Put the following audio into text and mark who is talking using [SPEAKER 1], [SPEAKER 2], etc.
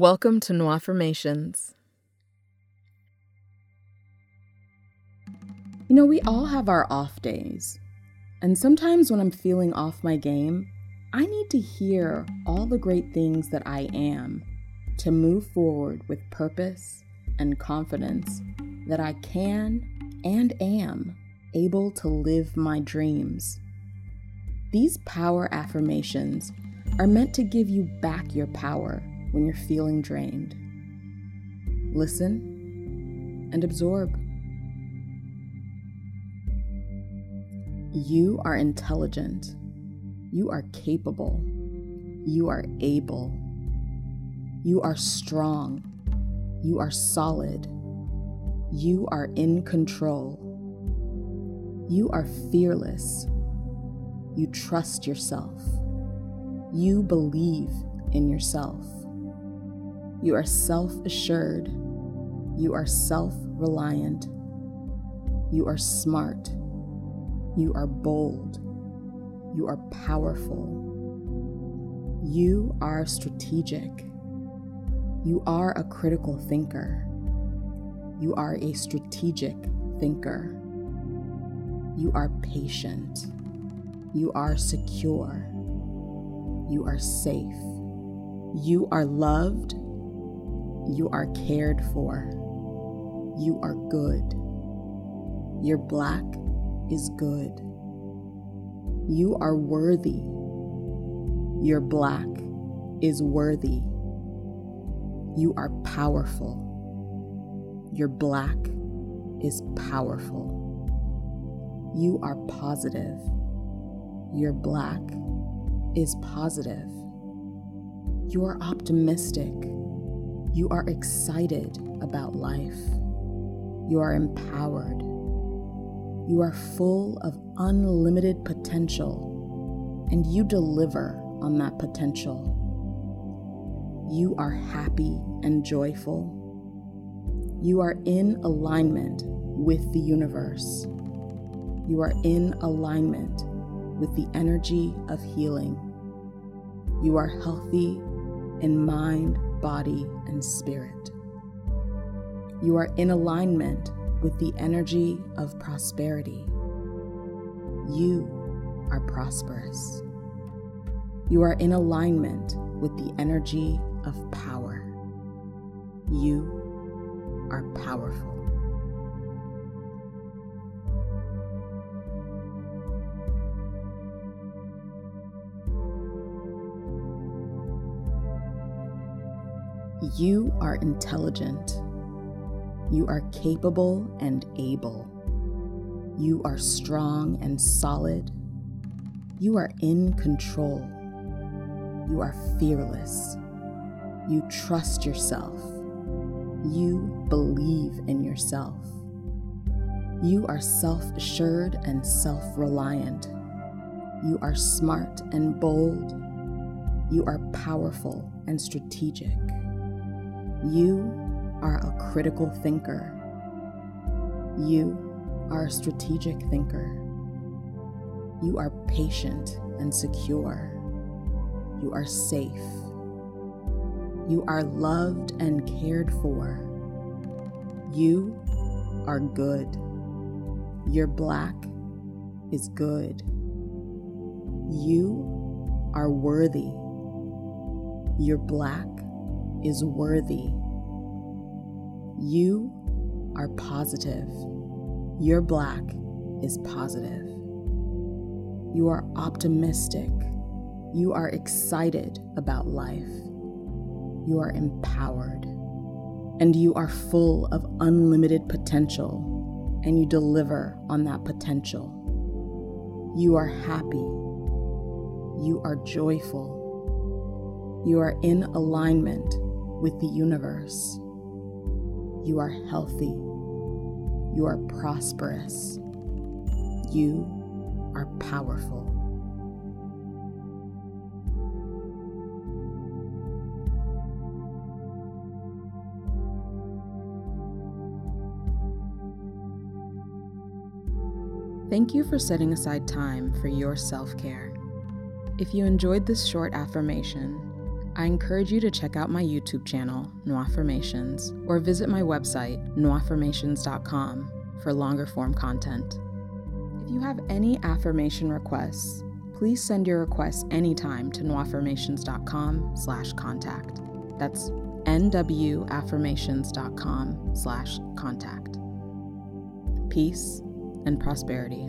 [SPEAKER 1] Welcome to No Affirmations.
[SPEAKER 2] You know, we all have our off days. And sometimes when I'm feeling off my game, I need to hear all the great things that I am to move forward with purpose and confidence that I can and am able to live my dreams. These power affirmations are meant to give you back your power when you're feeling drained. Listen and absorb. You are intelligent. You are capable. You are able. You are strong. You are solid. You are in control. You are fearless. You trust yourself. You believe in yourself. You are self assured. You are self reliant. You are smart. You are bold. You are powerful. You are strategic. You are a critical thinker. You are a strategic thinker. You are patient. You are secure. You are safe. You are loved. You are cared for. You are good. Your black is good. You are worthy. Your black is worthy. You are powerful. Your black is powerful. You are positive. Your black is positive. You are optimistic. You are excited about life. You are empowered. You are full of unlimited potential, and you deliver on that potential. You are happy and joyful. You are in alignment with the universe. You are in alignment with the energy of healing. You are healthy in mind, body, and spirit. You are in alignment with the energy of prosperity. You are prosperous. You are in alignment with the energy of power. You are powerful. You are intelligent. You are capable and able. You are strong and solid. You are in control. You are fearless. You trust yourself. You believe in yourself. You are self assured and self reliant. You are smart and bold. You are powerful and strategic. You are a critical thinker. You are a strategic thinker. You are patient and secure. You are safe. You are loved and cared for. You are good. Your black is good. You are worthy. Your black is worthy. You are positive. Your black is positive. You are optimistic. You are excited about life. You are empowered. And you are full of unlimited potential, and you deliver on that potential. You are happy. You are joyful. You are in alignment with the universe. You are healthy. You are prosperous. You are powerful. Thank you for setting aside time for your self care. If you enjoyed this short affirmation, I encourage you to check out my YouTube channel, Noirformations, or visit my website, noirformations.com, for longer form content. If you have any affirmation requests, please send your requests anytime to noirformations.com slash contact. That's nwaffirmations.com slash contact. Peace and prosperity.